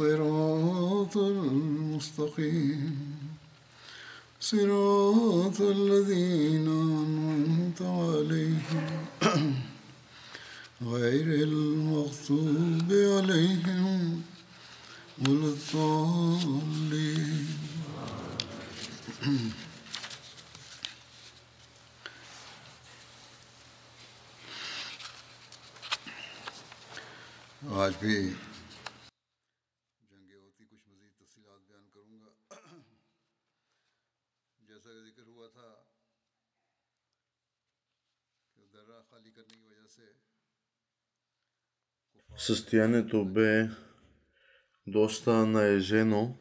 الصراط المستقيم. صراط الذين Състоянието бе доста наежено,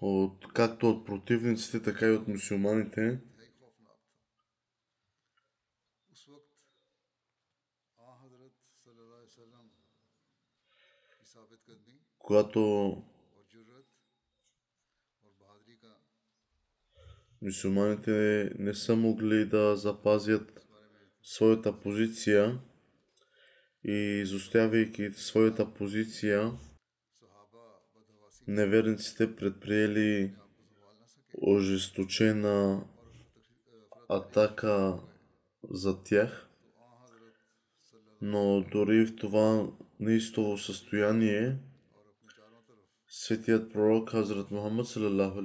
от, както от противниците, така и от мусулманите. Когато мусулманите не са могли да запазят своята позиция и изоставяйки своята позиция, неверниците предприели ожесточена атака за тях, но дори в това неистово състояние, светият пророк Хазрат Мухаммад салалаху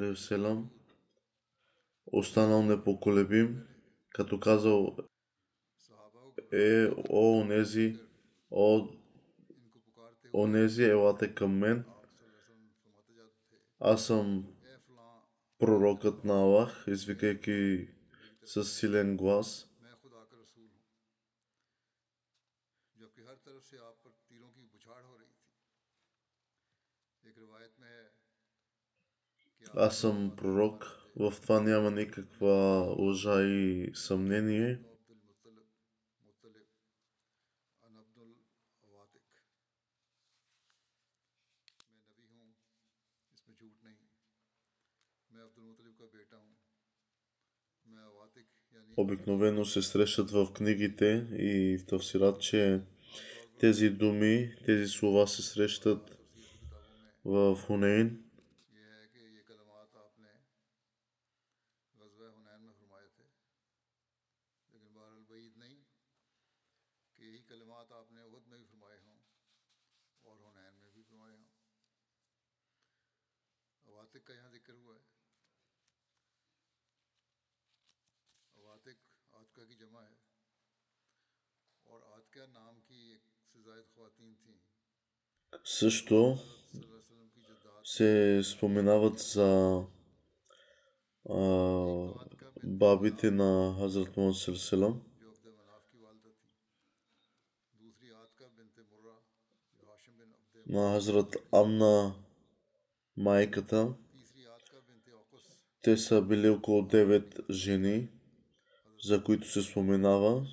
останал непоколебим, като казал е о онези, о онези елате към мен. Аз съм пророкът на Аллах, извикайки със силен глас. Аз съм пророк, в това няма никаква лъжа и съмнение. Обикновено се срещат в книгите и в Тавсират, че тези думи, тези слова се срещат в Хунейн. също се споменават за а, бабите на Хазрат Муамад на Хазрат Амна майката. Те са били около 9 жени, за които се споменава.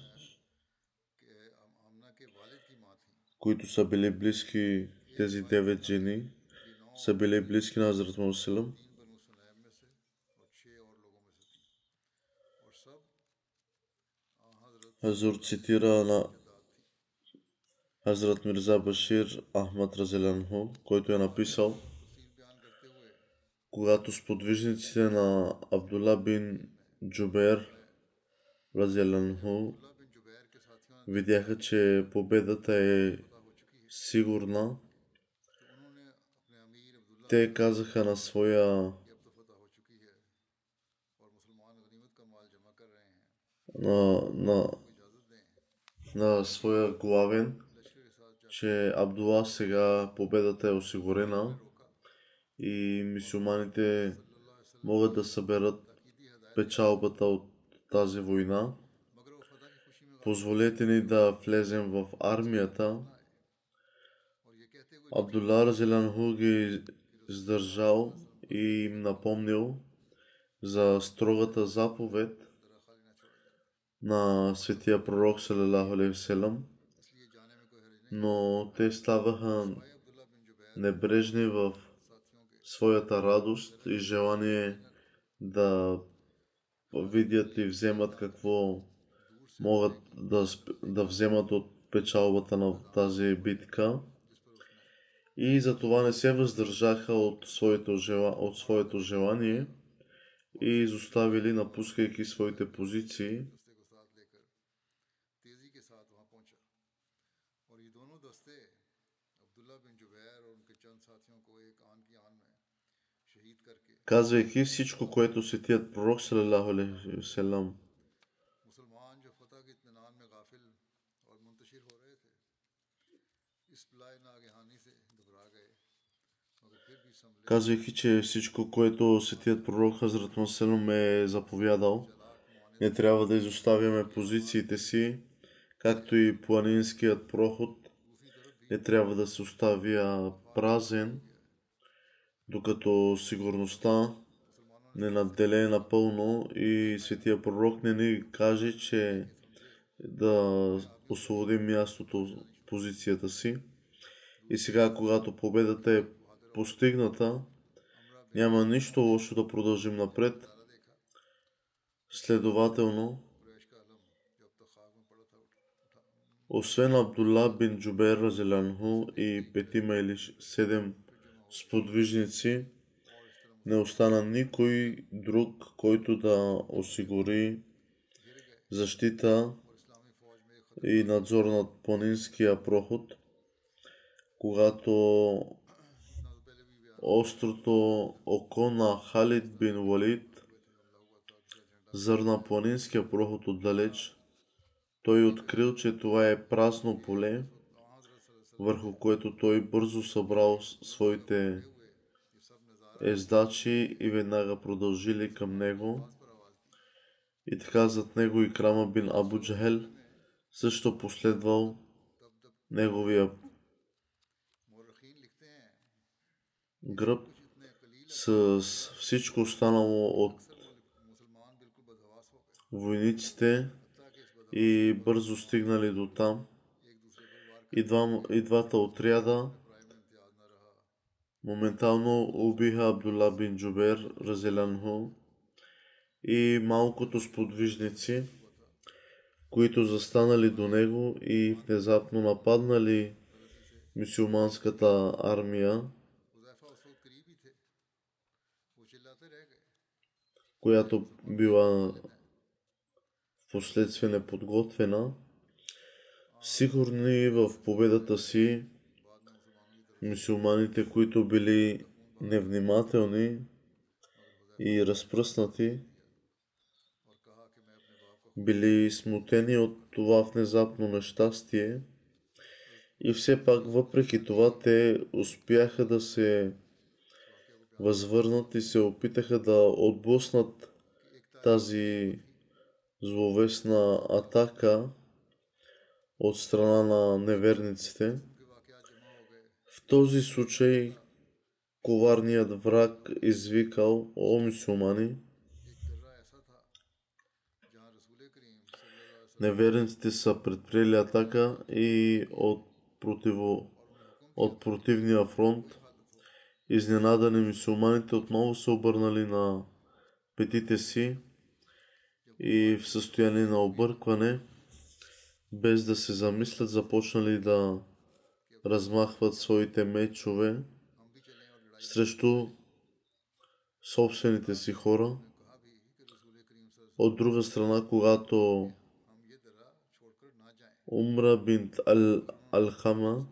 които са били близки, тези девет жени, са били близки на Азрат Мусилам. Азур цитира на Азрат Мирза Башир Ахмад Разелянхо, който е написал, когато сподвижниците на Абдула бин Джубер Разелянхо видяха, че победата е сигурна. Те казаха на своя на, на, на своя главен, че Абдула сега победата е осигурена и мисюманите могат да съберат печалбата от тази война. Позволете ни да влезем в армията Абдулла Разелянху ги издържал и им напомнил за строгата заповед на светия пророк Салалаху но те ставаха небрежни в своята радост и желание да видят и вземат какво могат да, да вземат от печалбата на тази битка и затова не се въздържаха от своето, жела... от своето желание и изоставили, напускайки своите позиции. казвайки всичко, което светият пророк Салалаху казвайки, че всичко, което светият пророк Хазрат Маселам е заповядал, не трябва да изоставяме позициите си, както и планинският проход не трябва да се оставя празен, докато сигурността не наделее напълно и светия пророк не ни каже, че да освободим мястото, позицията си. И сега, когато победата е постигната, няма нищо лошо да продължим напред. Следователно, освен Абдулла бин Джубер Разелянху и петима или седем сподвижници, не остана никой друг, който да осигури защита и надзор над планинския проход, когато острото око на Халид бин Валид зърна планинския проход отдалеч. Той открил, че това е празно поле, върху което той бързо събрал своите ездачи и веднага продължили към него. И така зад него и Крама бин Абу Джахел също последвал неговия гръб с всичко останало от войниците и бързо стигнали до там. И, два, и двата отряда моментално убиха Абдулла бин Джубер, Разелянхо и малкото сподвижници, които застанали до него и внезапно нападнали мусулманската армия която била в последствие неподготвена, сигурни в победата си мусулманите, които били невнимателни и разпръснати, били смутени от това внезапно нещастие. И все пак въпреки това те успяха да се възвърнат и се опитаха да отблъснат тази зловесна атака от страна на неверниците. В този случай коварният враг извикал, о мусулмани, неверниците са предприели атака и от, противо, от противния фронт Изненадани мусулманите отново се обърнали на петите си и в състояние на объркване, без да се замислят, започнали да размахват своите мечове срещу собствените си хора. От друга страна, когато Умра бинт Ал-Алхама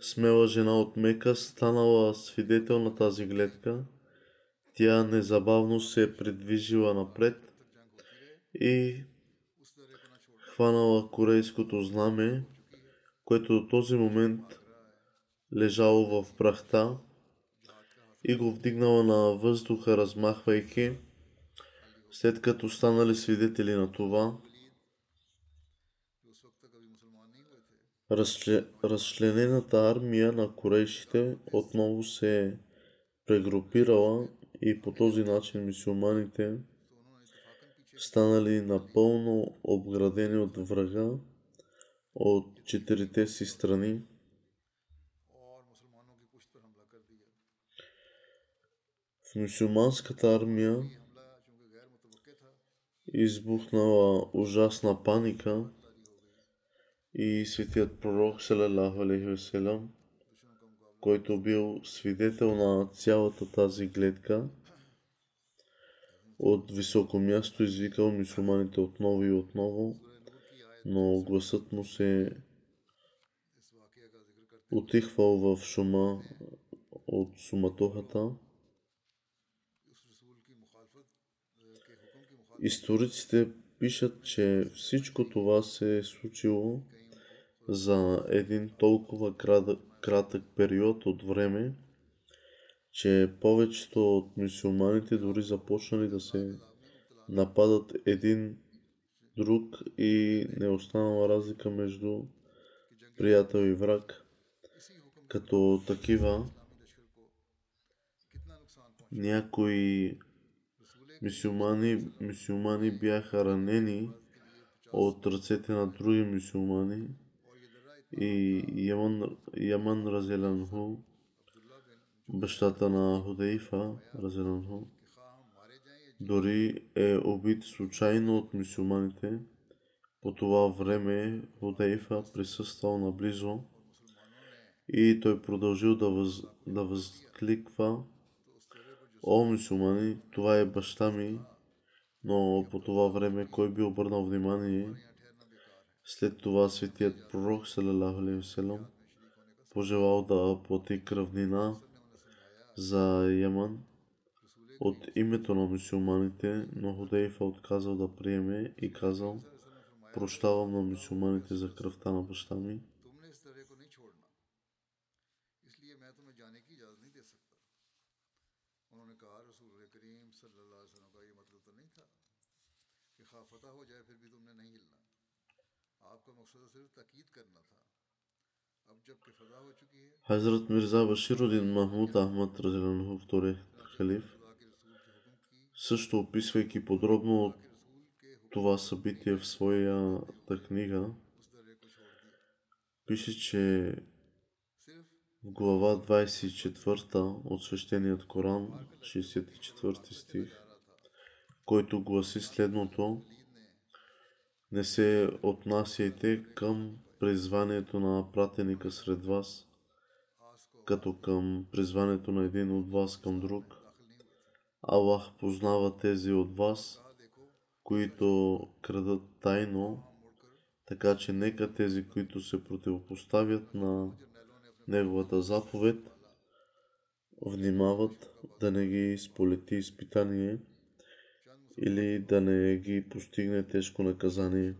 смела жена от Мека, станала свидетел на тази гледка. Тя незабавно се е придвижила напред и хванала корейското знаме, което до този момент лежало в прахта и го вдигнала на въздуха, размахвайки, след като станали свидетели на това, Разчленената армия на корейшите отново се е прегрупирала и по този начин мюсюлманите, станали напълно обградени от врага от четирите си страни, в мусулманската армия избухнала ужасна паника – и светият пророк, салалаху алейхи който бил свидетел на цялата тази гледка, от високо място извикал мусулманите отново и отново, но гласът му се отихвал в шума от суматохата. Историците пишат, че всичко това се е случило за един толкова кратък, период от време, че повечето от мусулманите дори започнали да се нападат един друг и не останала разлика между приятел и враг. Като такива, някои мисюмани, мисюмани бяха ранени от ръцете на други мисюмани и Яман, Яман Разиланху, бащата на Худейфа Разиланху, дори е убит случайно от мусулманите. По това време Худейфа присъствал наблизо и той продължил да, въз, да възкликва О, мусулмани, това е баща ми, но по това време кой би обърнал внимание – след това светият пророк салалаху пожелал да плати кръвнина за Яман от името на мусулманите, но Худейфа отказал да приеме и казал прощавам на мусулманите за кръвта на баща ми. خواہ فتح ہو Hazret Mirza Баширудин Махмуд Ахмад Разиранху, втори халиф, също описвайки подробно това събитие в своята книга, пише, че в глава 24 от свещеният Коран, 64 стих, който гласи следното – не се отнасяйте към призванието на пратеника сред вас, като към призванието на един от вас към друг. Аллах познава тези от вас, които крадат тайно, така че нека тези, които се противопоставят на Неговата заповед, внимават да не ги сполети изпитание или да не ги постигне тежко наказание.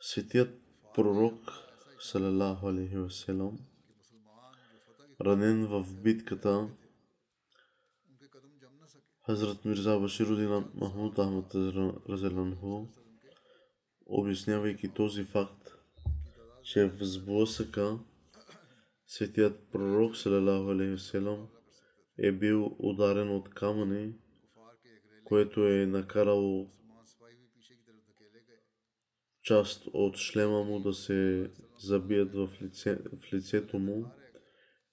Светият пророк Салалаху Алейхи Васелам, ранен в битката, Хазрат Мирза Баширудин Махмуд Ахмад Разеланху, обяснявайки този факт, че в сблъсъка светият пророк салам, е бил ударен от камъни, което е накарало част от шлема му да се забият в, лице, в лицето му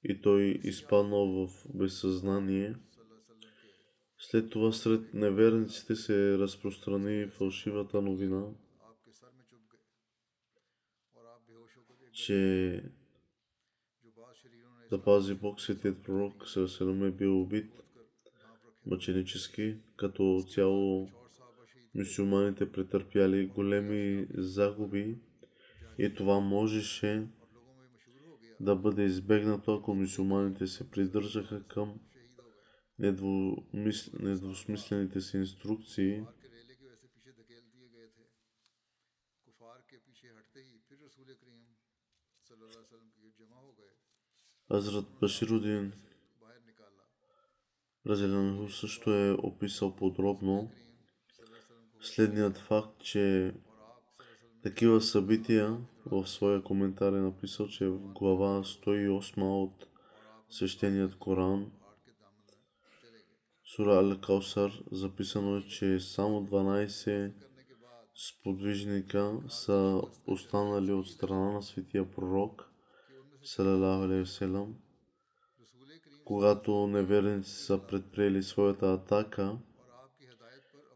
и той изпаднал в безсъзнание. След това сред неверниците се разпространи фалшивата новина – че запази Бог светият пророк Сърсенам е бил убит мъченически, като цяло мусулманите претърпяли големи загуби и това можеше да бъде избегнато, ако мусулманите се придържаха към недвусмислените си инструкции. Азрат Баширудин. Разеленху също е описал подробно. Следният факт, че такива събития в своя коментар е написал, че в глава 108 от свещеният Коран Сура Ал-Каусар записано е, че само 12 сподвижника са останали от страна на светия пророк – салалаху алейхи когато неверници са предприели своята атака,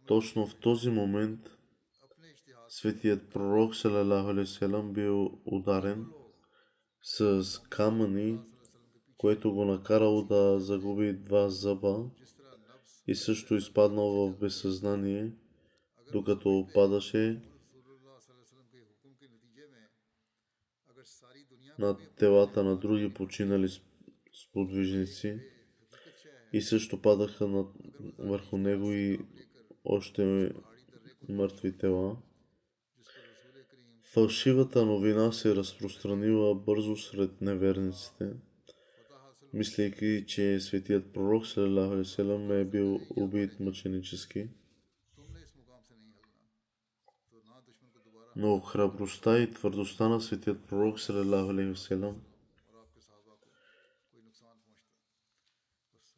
точно в този момент светият пророк салалаху алейхи бил ударен с камъни, което го накарало да загуби два зъба и също изпаднал в безсъзнание, докато падаше. над телата на други починали сподвижници и също падаха на, върху него и още мъртви тела. Фалшивата новина се разпространила бързо сред неверниците, мислейки, че светият пророк Салалаху е бил убит мъченически. Но храбростта и твърдостта на светият пророк Салам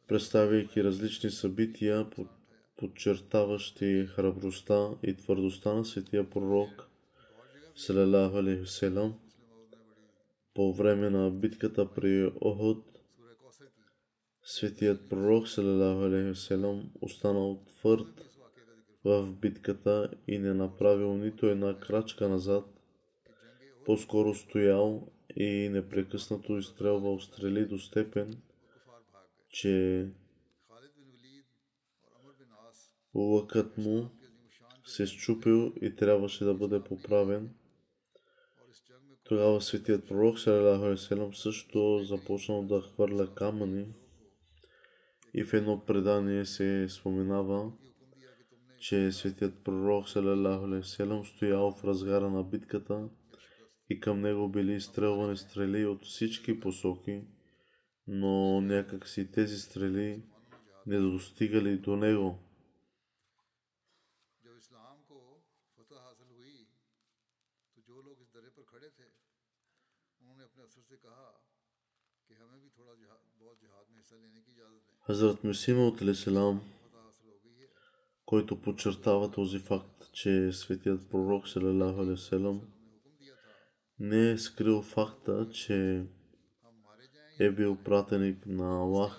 представяйки различни събития, подчертаващи храбростта и твърдостта на светия пророк Салам по време на битката при Охот, светият пророк Салам останал твърд в битката и не направил нито една крачка назад, по-скоро стоял и непрекъснато изстрелвал стрели до степен, че лъкът му се щупил и трябваше да бъде поправен. Тогава светият пророк Салалаху също започнал да хвърля камъни и в едно предание се споменава, че светият пророк Селам стоял в разгара на битката и към него били изстрелвани стрели от всички посоки, но някак си тези стрели не достигали до него. Хазрат Мисима от Леселам който подчертава този факт, че светият пророк Салалаху Селам не е скрил факта, че е бил пратеник на Аллах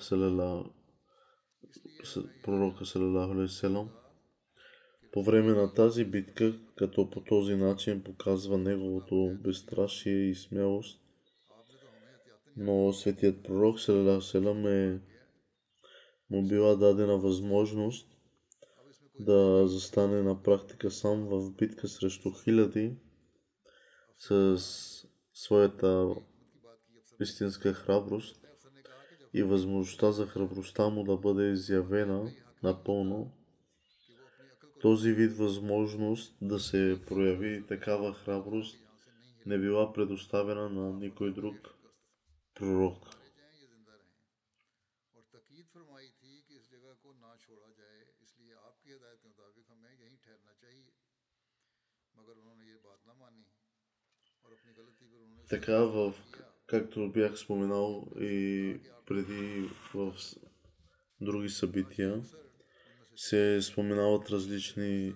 пророка Салалаху Селам по време на тази битка, като по този начин показва неговото безстрашие и смелост. Но светият пророк Салалаху Селам е му била дадена възможност да застане на практика сам в битка срещу хиляди с своята истинска храброст и възможността за храбростта му да бъде изявена напълно. Този вид възможност да се прояви такава храброст не била предоставена на никой друг пророк. Така, в, както бях споменал и преди в други събития, се споменават различни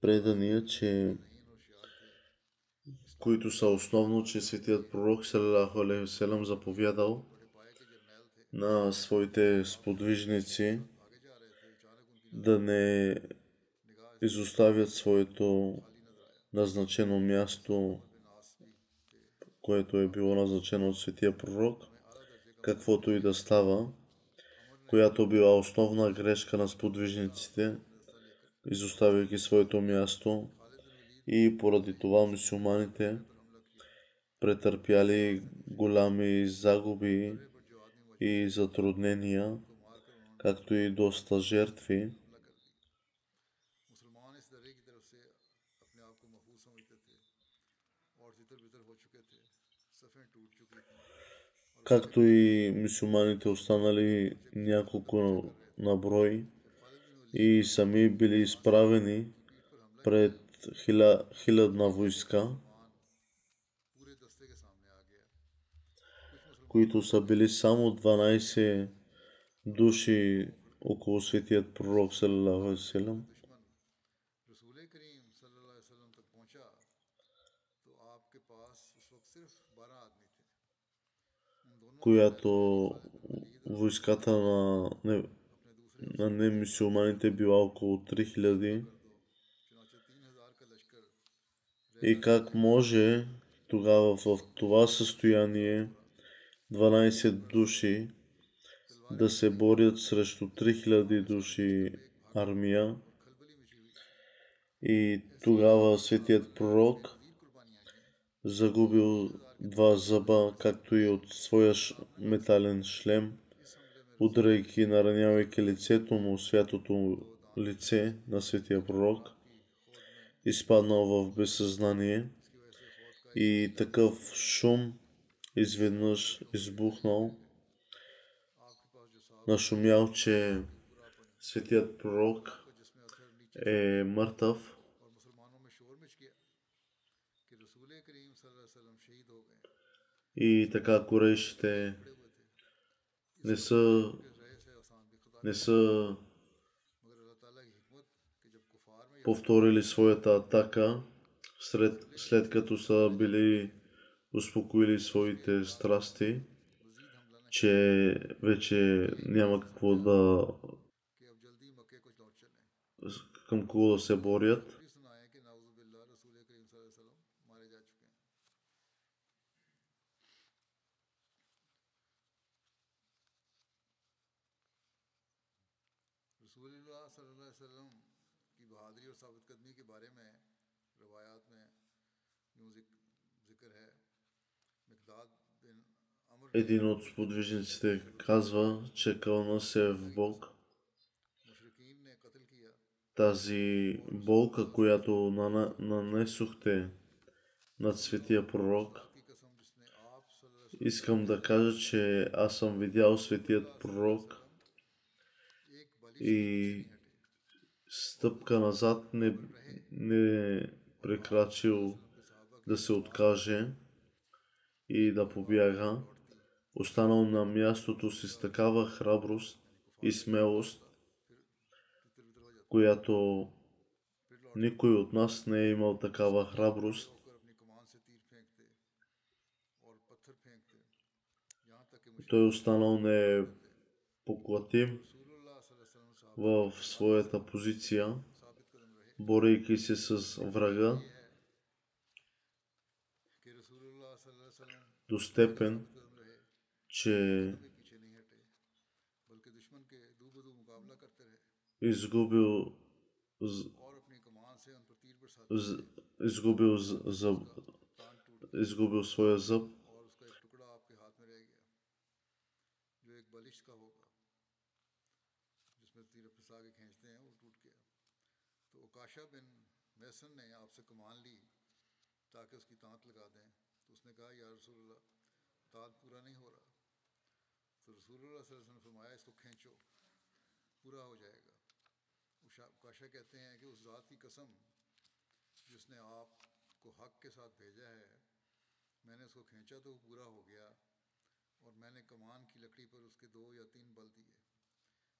предания, че които са основно, че светият пророк Салалаху Алейхиселам заповядал на своите сподвижници да не изоставят своето назначено място, което е било назначено от светия пророк, каквото и да става, която била основна грешка на сподвижниците, изоставяйки своето място и поради това мусулманите претърпяли голями загуби и затруднения, както и доста жертви. както и мусулманите останали няколко наброи и сами били изправени пред хиля, хилядна войска, които са били само 12 души около светият пророк Салалаху Селам. която войската на, не, на немисюлманите била около 3000 и как може тогава в това състояние 12 души да се борят срещу 3000 души армия. И тогава светият пророк загубил два зъба, както и от своя метален шлем, удряйки, наранявайки лицето му, святото лице на светия пророк, изпаднал в безсъзнание. И такъв шум изведнъж избухнал, нашумял, че светият пророк е мъртъв И така корейшите не са не са повторили своята атака, след, след като са били успокоили своите страсти, че вече няма какво да към кого да се борят. Един от сподвижниците казва, че кълна се е в Бог. Тази болка, която нанесохте над светия пророк, искам да кажа, че аз съм видял светият пророк и стъпка назад не, не прекрачил да се откаже и да побяга останал на мястото си с такава храброст и смелост, която никой от нас не е имал такава храброст. Той останал не е поклатим в своята позиция, борейки се с врага до степен, zgubił z, z, zgubił z, z, zgubił swoje zab میسن نے آپ سے کمان تاکہ اس کی تانت لگا دیں تو اس نے کہا یا رسول اللہ تانت پورا نہیں ہو رہا تو رسول اللہ صلی اللہ علیہ وسلم فرمایا اس کو کھینچو پورا ہو جائے گا۔ کاشا کہتے ہیں کہ اس ذات کی قسم جس نے آپ کو حق کے ساتھ بھیجا ہے، میں نے اس کو کھینچا تو وہ پورا ہو گیا اور میں نے کمان کی لکڑی پر اس کے دو یا تین بل دیے۔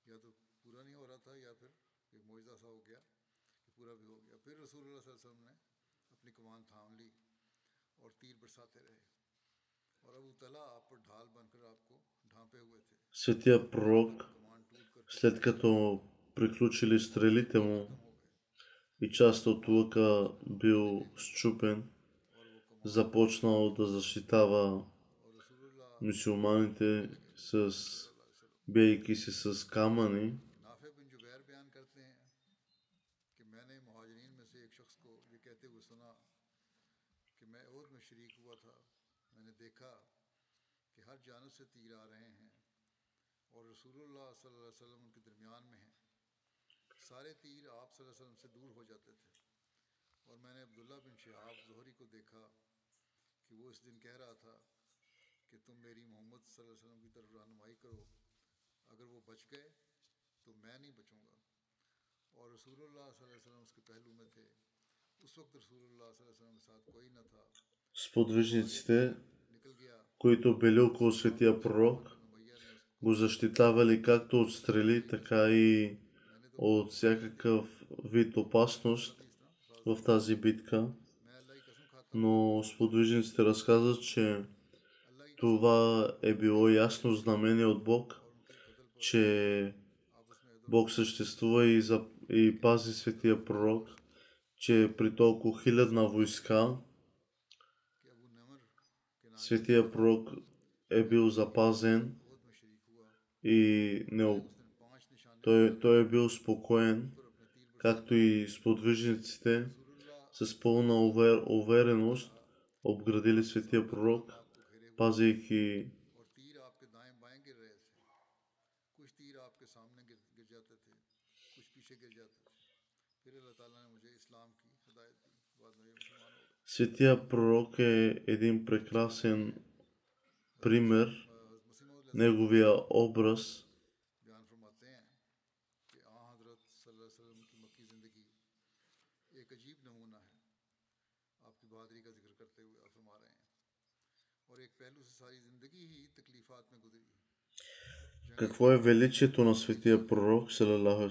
یا تو پورا نہیں ہو رہا تھا یا پھر ایک معجزہ سا ہو گیا کہ پورا بھی ہو گیا۔ پھر رسول اللہ صلی اللہ علیہ وسلم نے اپنی کمان تھام لی اور تیر برساتے رہے۔ اور ابو طلحہ آپ پر ڈھال بن کر آپ کو светия пророк, след като приключили стрелите му и част от лъка бил щупен, започнал да защитава мусулманите с бейки се с камъни. دیکھا کہ ہر جانب سے تیر آ رہے ہیں اور رسول اللہ صلی اللہ علیہ وسلم ان کے درمیان میں ہیں۔ سارے تیر آپ صلی اللہ علیہ وسلم سے دور ہو جاتے تھے۔ اور میں نے عبداللہ بن شہاب زہری کو دیکھا کہ وہ اس دن کہہ رہا تھا کہ تم میری محمد صلی اللہ علیہ وسلم کی طرف رہنمائی کرو۔ اگر وہ بچ گئے تو میں نہیں بچوں گا۔ اور رسول اللہ صلی اللہ علیہ وسلم اس کے پہلو میں تھے۔ اس وقت رسول اللہ صلی اللہ علیہ وسلم کے ساتھ کوئی نہ تھا۔ Spod Wyżnic, които били около светия пророк, го защитавали както от стрели, така и от всякакъв вид опасност в тази битка. Но сподвижниците разказват, че това е било ясно знамение от Бог, че Бог съществува и, за, и пази светия пророк, че при толкова хилядна войска Светия пророк е бил запазен и не, той, той е бил спокоен, както и сподвижниците с пълна увер, увереност обградили светия пророк, пазейки Светия пророк е един прекрасен пример, неговия образ. Какво е величието на светия пророк, салалаху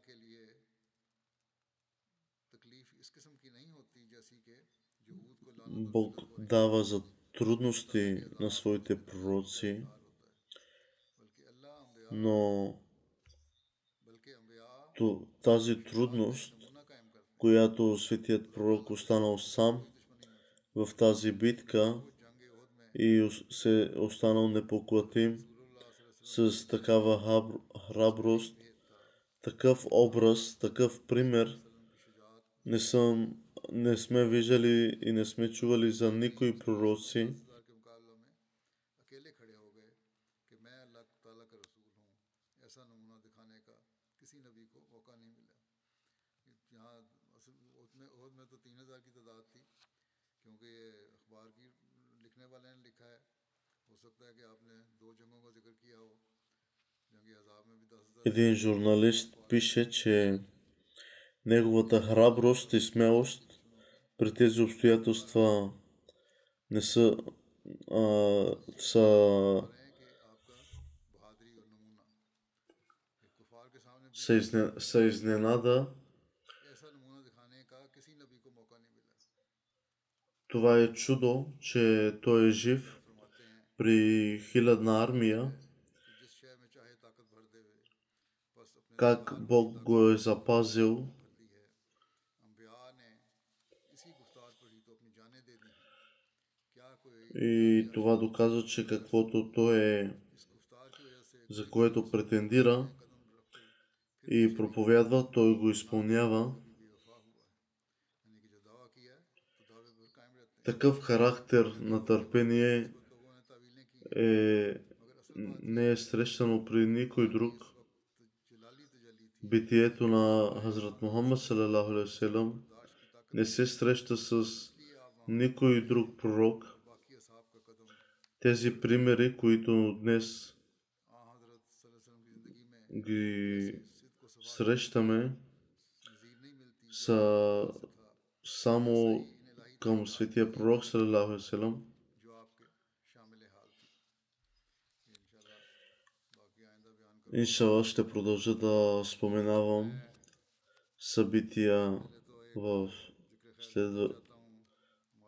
कि मैं नहीं हूँ बल्कि नारा ऐलान कर दिया पता लग गया लोगों को फिर आप फरमाते हैं मसीम अलैहिस्सलाम फरमाते हैं कि अम्बिया और औलिया अल्लाह के लिए तकलीफ़ इसम औलिया अल्लाह की के लिए अम्बिया और और औलिया अल्लाह के लिए तकलीफ इस किस्म की नहीं होती जैसी कि यहूद को लानत और Бог फिक्र हो дава за трудности на своите пророци, बल्कि अल्लाह अम्बिया но बल्कि अम्बिया ту- тази трудност, नमूना कायम करते हैं която светият пророк останал сам в тази битка जंग ओहद में и ос- се останал непоклатим с такава хабр- храброст, такъв образ, такъв пример не, съм, не сме виждали и не сме чували за никои пророци. لکھا ہے ہو سکتا ہے کہ آپ نے دو جگہوں کا ذکر کیا ہو един журналист пише, че неговата храброст и смелост при тези обстоятелства не са, а, са, са, са изненада. Това е чудо, че той е жив при хилядна армия. как Бог го е запазил. И това доказва, че каквото той е, за което претендира и проповядва, той го изпълнява. Такъв характер на търпение е, не е срещано при никой друг битието на Хазрат Мухаммад салам, не се среща с никой друг пророк. Тези примери, които днес ги срещаме, са само към светия пророк салам. Иншала ще продължа да споменавам събития в, следва...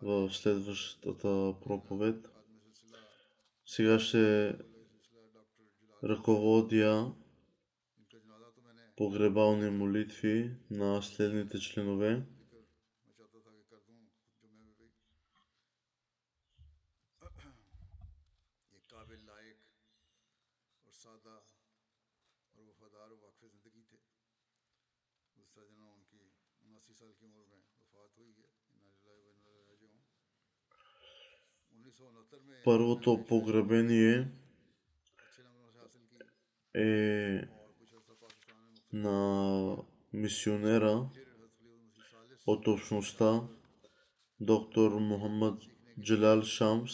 в следващата проповед. Сега ще ръководя погребални молитви на следните членове. Първото погребение е на мисионера от общността доктор Мухаммад Джалял Шамс,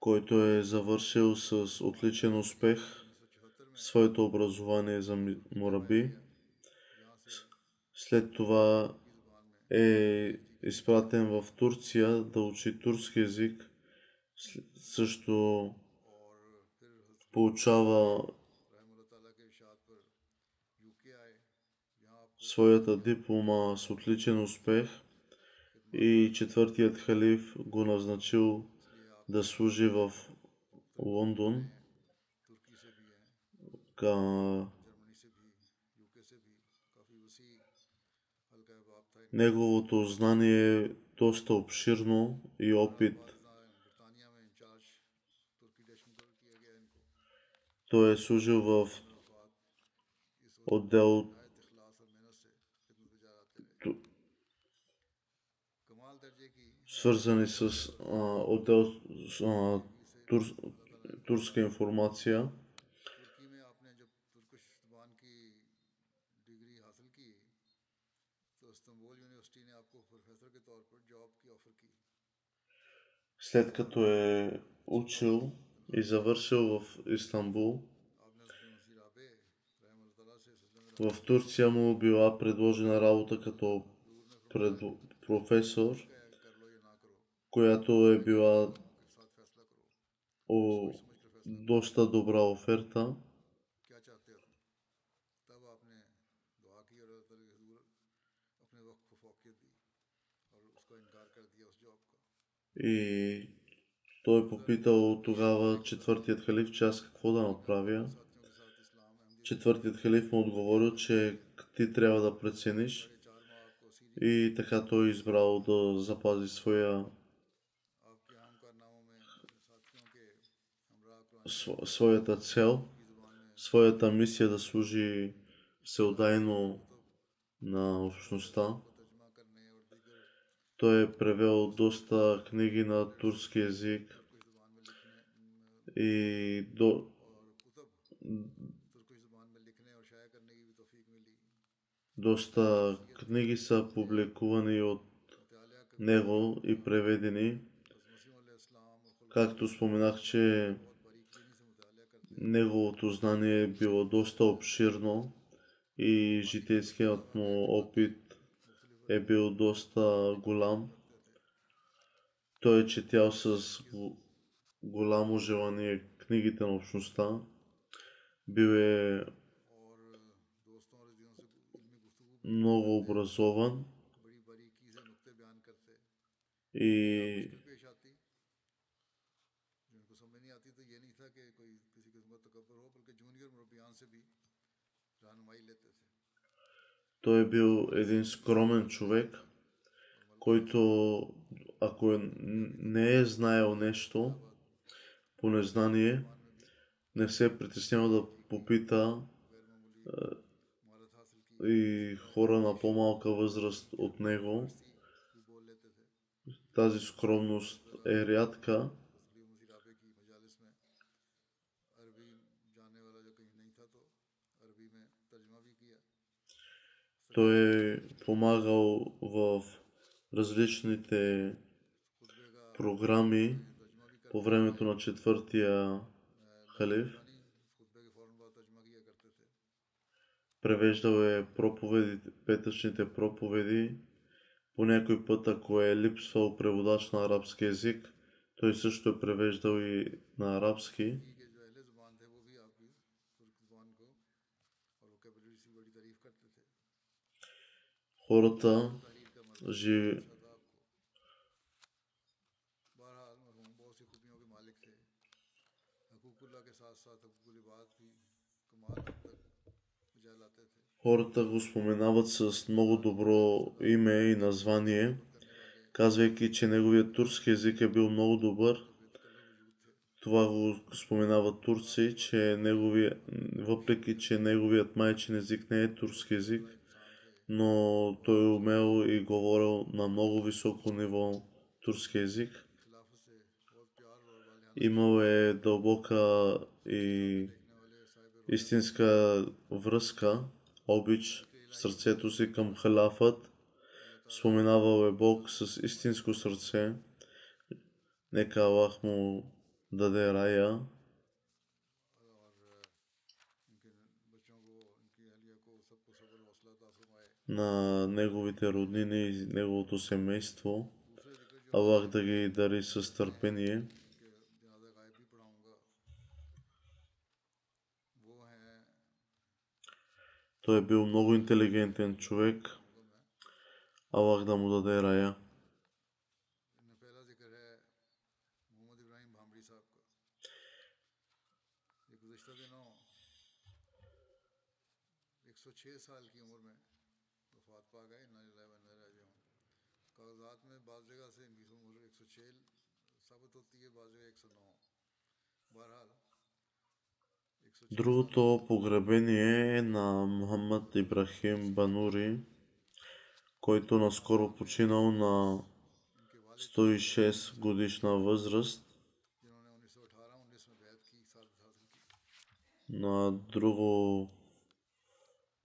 който е завършил с отличен успех своето образование за мораби. След това е изпратен в Турция да учи турски язик. Също получава своята диплома с отличен успех и четвъртият халиф го назначил да служи в Лондон. Ка... Неговото знание е доста обширно и опит. Той е служил в отдел свързани с а, отдел а, тур, турска информация. след като е учил и завършил в Истанбул, в Турция му била предложена работа като пред... професор, която е била о, доста добра оферта. И той е попитал тогава четвъртият халиф, че аз какво да направя. Четвъртият халиф му отговорил, че ти трябва да прецениш. И така той е избрал да запази своя своята цел, своята мисия да служи всеотдайно на общността. Той е превел доста книги на турски язик и до... доста книги са публикувани от него и преведени. Както споменах, че неговото знание е било доста обширно и житейският му опит е бил доста голям. Той е четял с голямо желание книгите на общността. Бил е много образован и Той е бил един скромен човек, който ако е не е знаел нещо по незнание, не се е притеснявал да попита е, и хора на по-малка възраст от него. Тази скромност е рядка Той е помагал в различните програми по времето на четвъртия халиф. Превеждал е проповеди, петъчните проповеди. По някой път, ако е липсвал преводач на арабски язик, той също е превеждал и на арабски. хората живи. Хората го споменават с много добро име и название, казвайки, че неговият турски език е бил много добър. Това го споменава турци, че неговия, въпреки че неговият майчин език не е турски език – но той е умел и говорил на много високо ниво турски език. Имал е дълбока и истинска връзка, обич в сърцето си към халафът. Споменавал е Бог с истинско сърце. Нека Аллах му даде рая на неговите роднини и неговото семейство. Аллах да ги дари с търпение. Той е бил много интелигентен човек. Аллах да му даде рая. Другото погребение е на Мухаммад Ибрахим Банури, който наскоро починал на 106 годишна възраст. На друго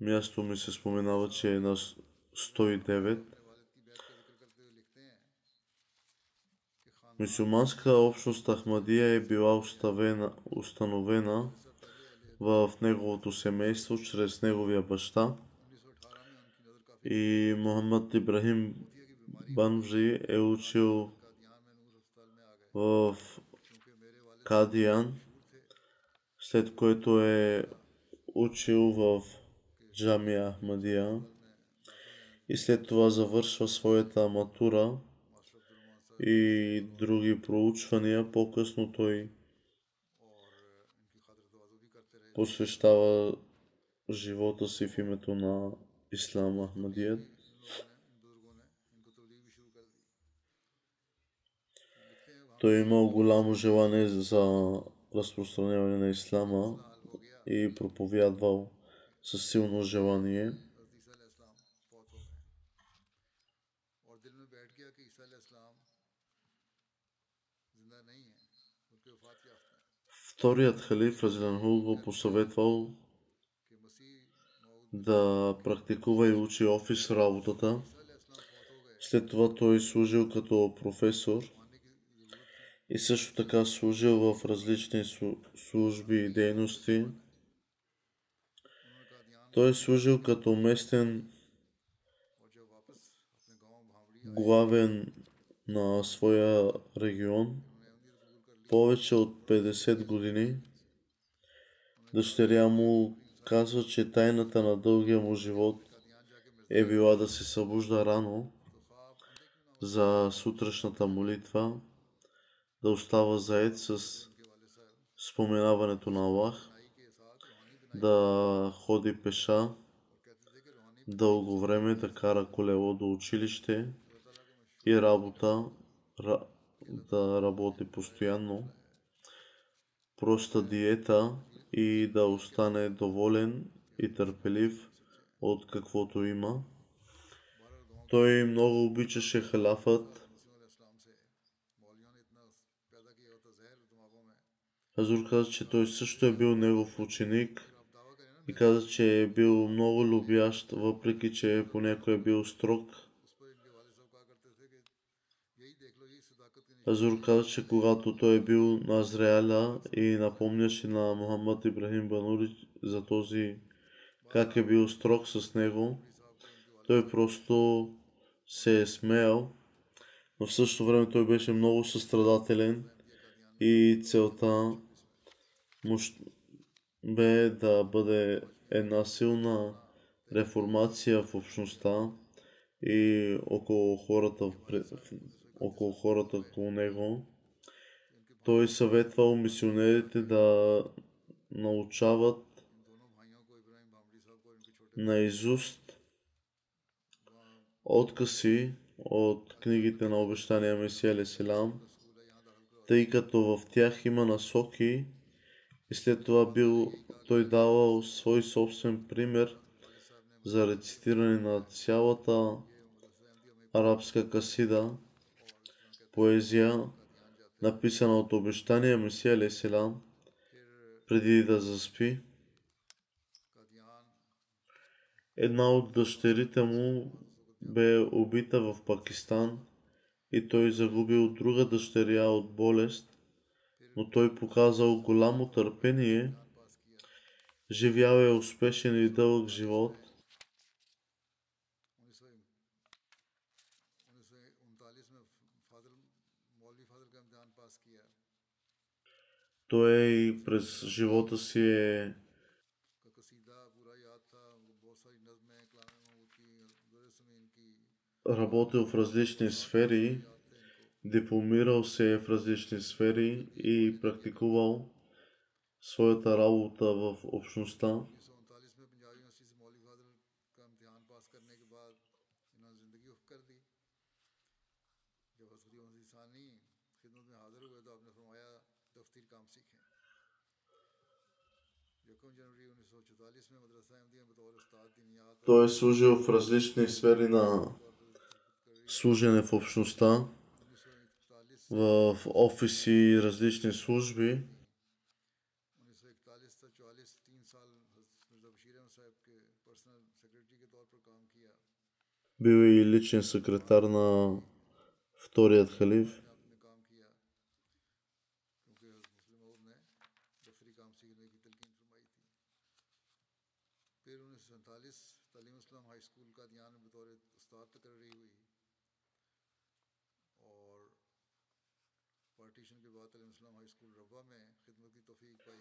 място ми се споменава, че е на 109. Мюсюлманската общност Ахмадия е била установена в неговото семейство чрез неговия баща и Мохаммад Ибрахим Банжи е учил в Кадиян, след което е учил в Джамия Ахмадия и след това завършва своята матура – и други проучвания. По-късно той посвещава живота си в името на Ислам Ахмадият. Той е имал голямо желание за разпространяване на Ислама и проповядвал със силно желание. Вторият халиф Разиданхул го посъветвал да практикува и учи офис работата. След това той служил като професор и също така служил в различни служби и дейности. Той е служил като местен главен на своя регион повече от 50 години, дъщеря му казва, че тайната на дългия му живот е била да се събужда рано за сутрешната молитва, да остава заед с споменаването на Аллах, да ходи пеша дълго време, да кара колело до училище и работа, да работи постоянно проста диета и да остане доволен и търпелив от каквото има. Той много обичаше халафът. Хазур каза, че той също е бил негов ученик и каза, че е бил много любящ, въпреки че понякога е бил строг. Хазур каза, че когато той е бил на Азраеля и напомняше на Мухаммад Ибрахим Банури за този как е бил строг с него. Той просто се е смеял, но в същото време той беше много състрадателен и целта му бе да бъде една силна реформация в общността и около хората, около хората около него. Той съветвал мисионерите да научават наизуст откъси от книгите на обещания Месия Селам, тъй като в тях има насоки и след това бил той давал свой собствен пример за рецитиране на цялата арабска касида, поезия, написана от обещания Месия Селам, преди да заспи. Една от дъщерите му бе убита в Пакистан и той загубил друга дъщеря от болест, но той показал голямо търпение, живял е успешен и дълъг живот. Той през живота си е работил в различни сфери, дипломирал се в различни сфери и практикувал своята работа в общността. Той е служил в различни сфери на служене в общността, в офиси и различни служби. Бил и личен секретар на вторият халиф.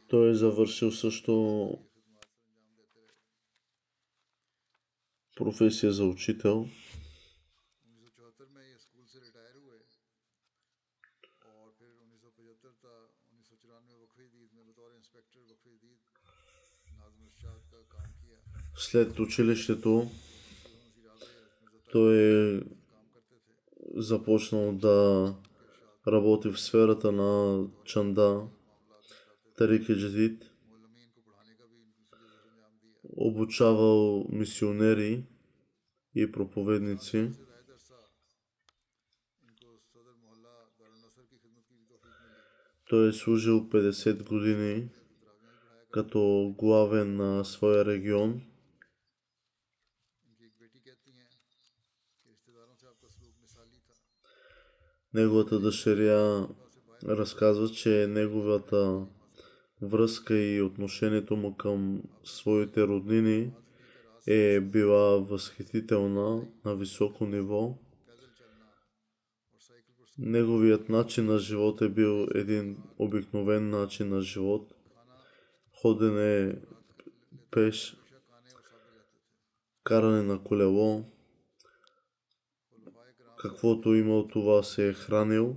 Той е завършил също професия за учител. След училището той е започнал да работи в сферата на чанда, Тарик Джадид, обучавал мисионери и проповедници. Той е служил 50 години като главен на своя регион. Неговата дъщеря разказва, че неговата връзка и отношението му към своите роднини е била възхитителна на високо ниво. Неговият начин на живот е бил един обикновен начин на живот. Ходене пеш, каране на колело, каквото имал това се е хранил.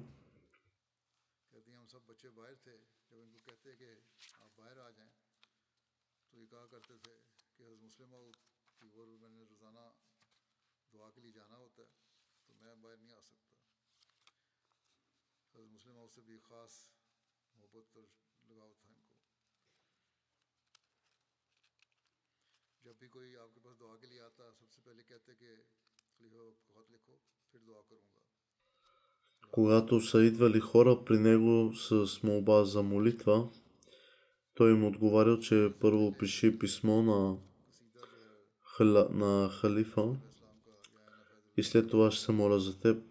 Когато са идвали хора при него с молба за молитва, той им отговарял, че първо пиши писмо на, хала, на халифа и след това ще се моля за теб.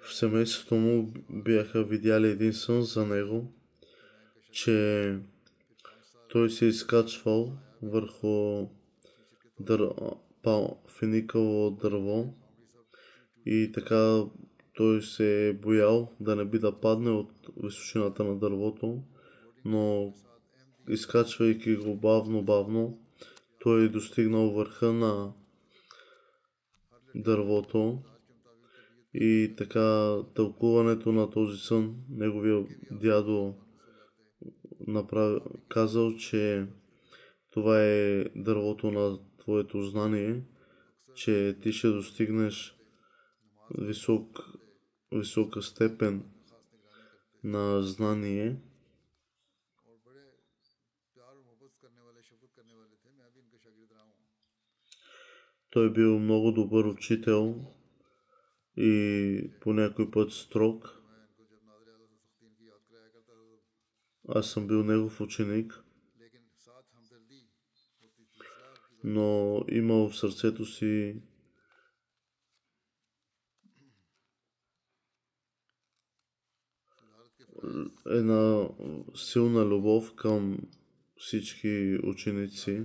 В семейството му бяха видяли един сън за него, че той се е изкачвал върху дър... па... финикало дърво и така той се е боял да не би да падне от височината на дървото, но изкачвайки го бавно-бавно, той е достигнал върха на дървото и така тълкуването на този сън, неговия дядо направи, казал, че това е дървото на твоето знание, че ти ще достигнеш висок, висока степен на знание. Той е бил много добър учител и по някой път строг. Аз съм бил негов ученик, но имал в сърцето си една силна любов към всички ученици.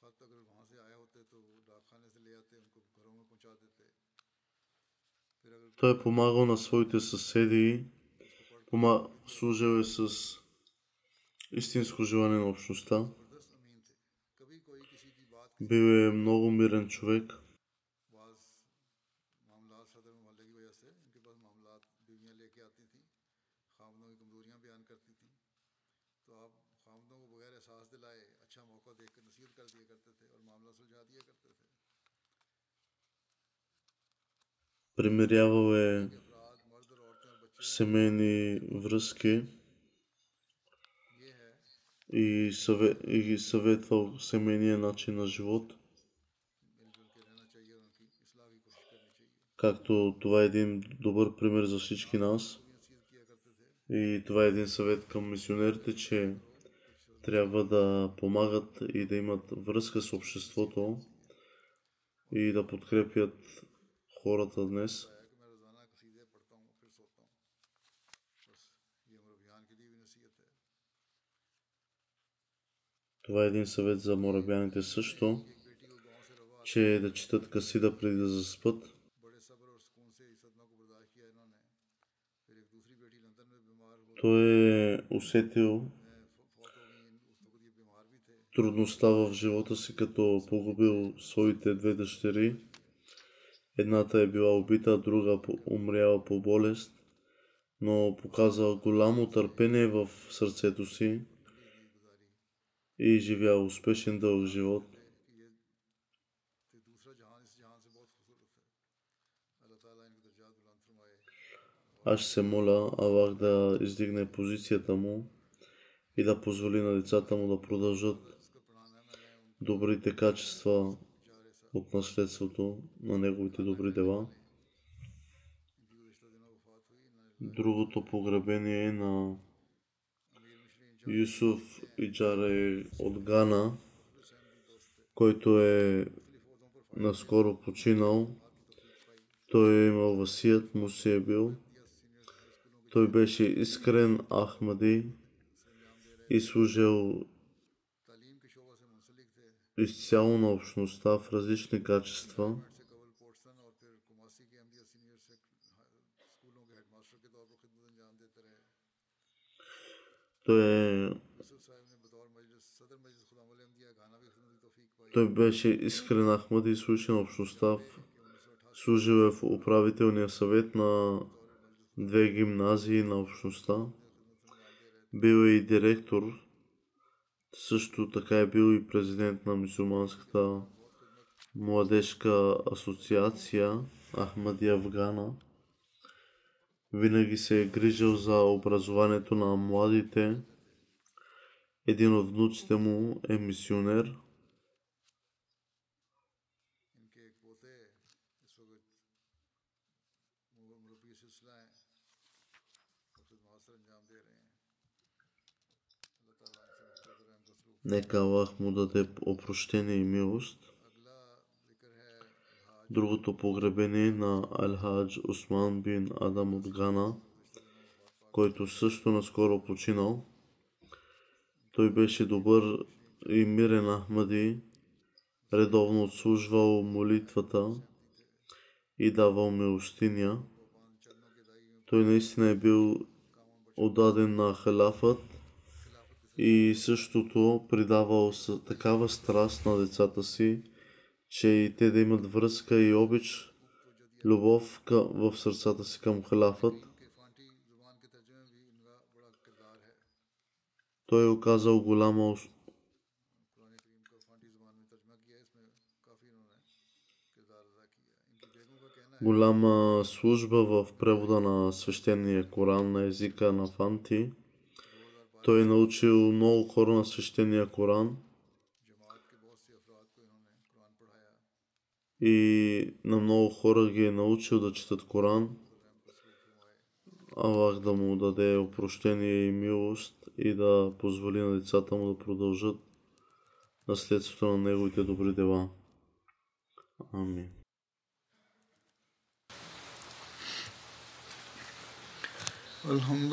خط اگر وہاں سے آئے ہوتے تو ڈاک خانے سے لے آتے ان کو گھروں میں پہنچا دیتے Той е помагал на своите съседи, пома... служил е с истинско желание на общността. Бил е много мирен човек. примирявал е семейни връзки и, съвет, и съветвал семейния начин на живот. Както това е един добър пример за всички нас. И това е един съвет към мисионерите, че трябва да помагат и да имат връзка с обществото и да подкрепят хората днес. Това е един съвет за морабяните също, че да четат касида преди да заспат. Той е усетил трудността в живота си, като погубил своите две дъщери. Едната е била убита, друга умряла по болест, но показал голямо търпение в сърцето си и живя успешен дълъг живот. Аз се моля Аллах да издигне позицията му и да позволи на децата му да продължат добрите качества от наследството на неговите добри дела. Другото погребение е на Юсуф Иджара от Гана, който е наскоро починал. Той е имал васият, му си е бил. Той беше искрен Ахмади и служил изцяло на общността в различни качества. Той е той беше искрен Ахмад и слушен общността. Служил е в управителния съвет на две гимназии на общността. Бил е и директор също така е бил и президент на мусулманската младежка асоциация Ахмади Афгана. Винаги се е грижил за образованието на младите. Един от внуците му е мисионер. Нека Аллах му даде опрощение и милост. Другото погребение на Алхадж Осман бин Адам от Гана, който също наскоро починал. Той беше добър и мирен Ахмади, редовно отслужвал молитвата и давал милостиня. Той наистина е бил отдаден на халафът и същото придавал такава страст на децата си, че и те да имат връзка и обич, любов в сърцата си към халафът. Той е оказал голяма голяма служба в превода на свещения Коран на езика на Фанти – той е научил много хора на свещения Коран. И на много хора ги е научил да четат Коран. Аллах да му даде опрощение и милост и да позволи на децата му да продължат наследството на неговите добри дела. Амин. الحمد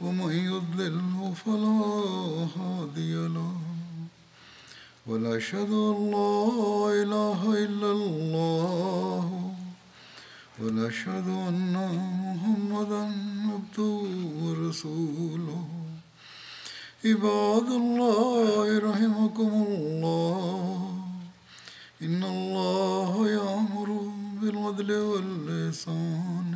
ومن يضلله فلا هادي له. ونشهد أن لا إله إلا الله. ونشهد أن محمدا عبده ورسوله. عباد الله رحمكم الله. إن الله يأمر بالعدل واللسان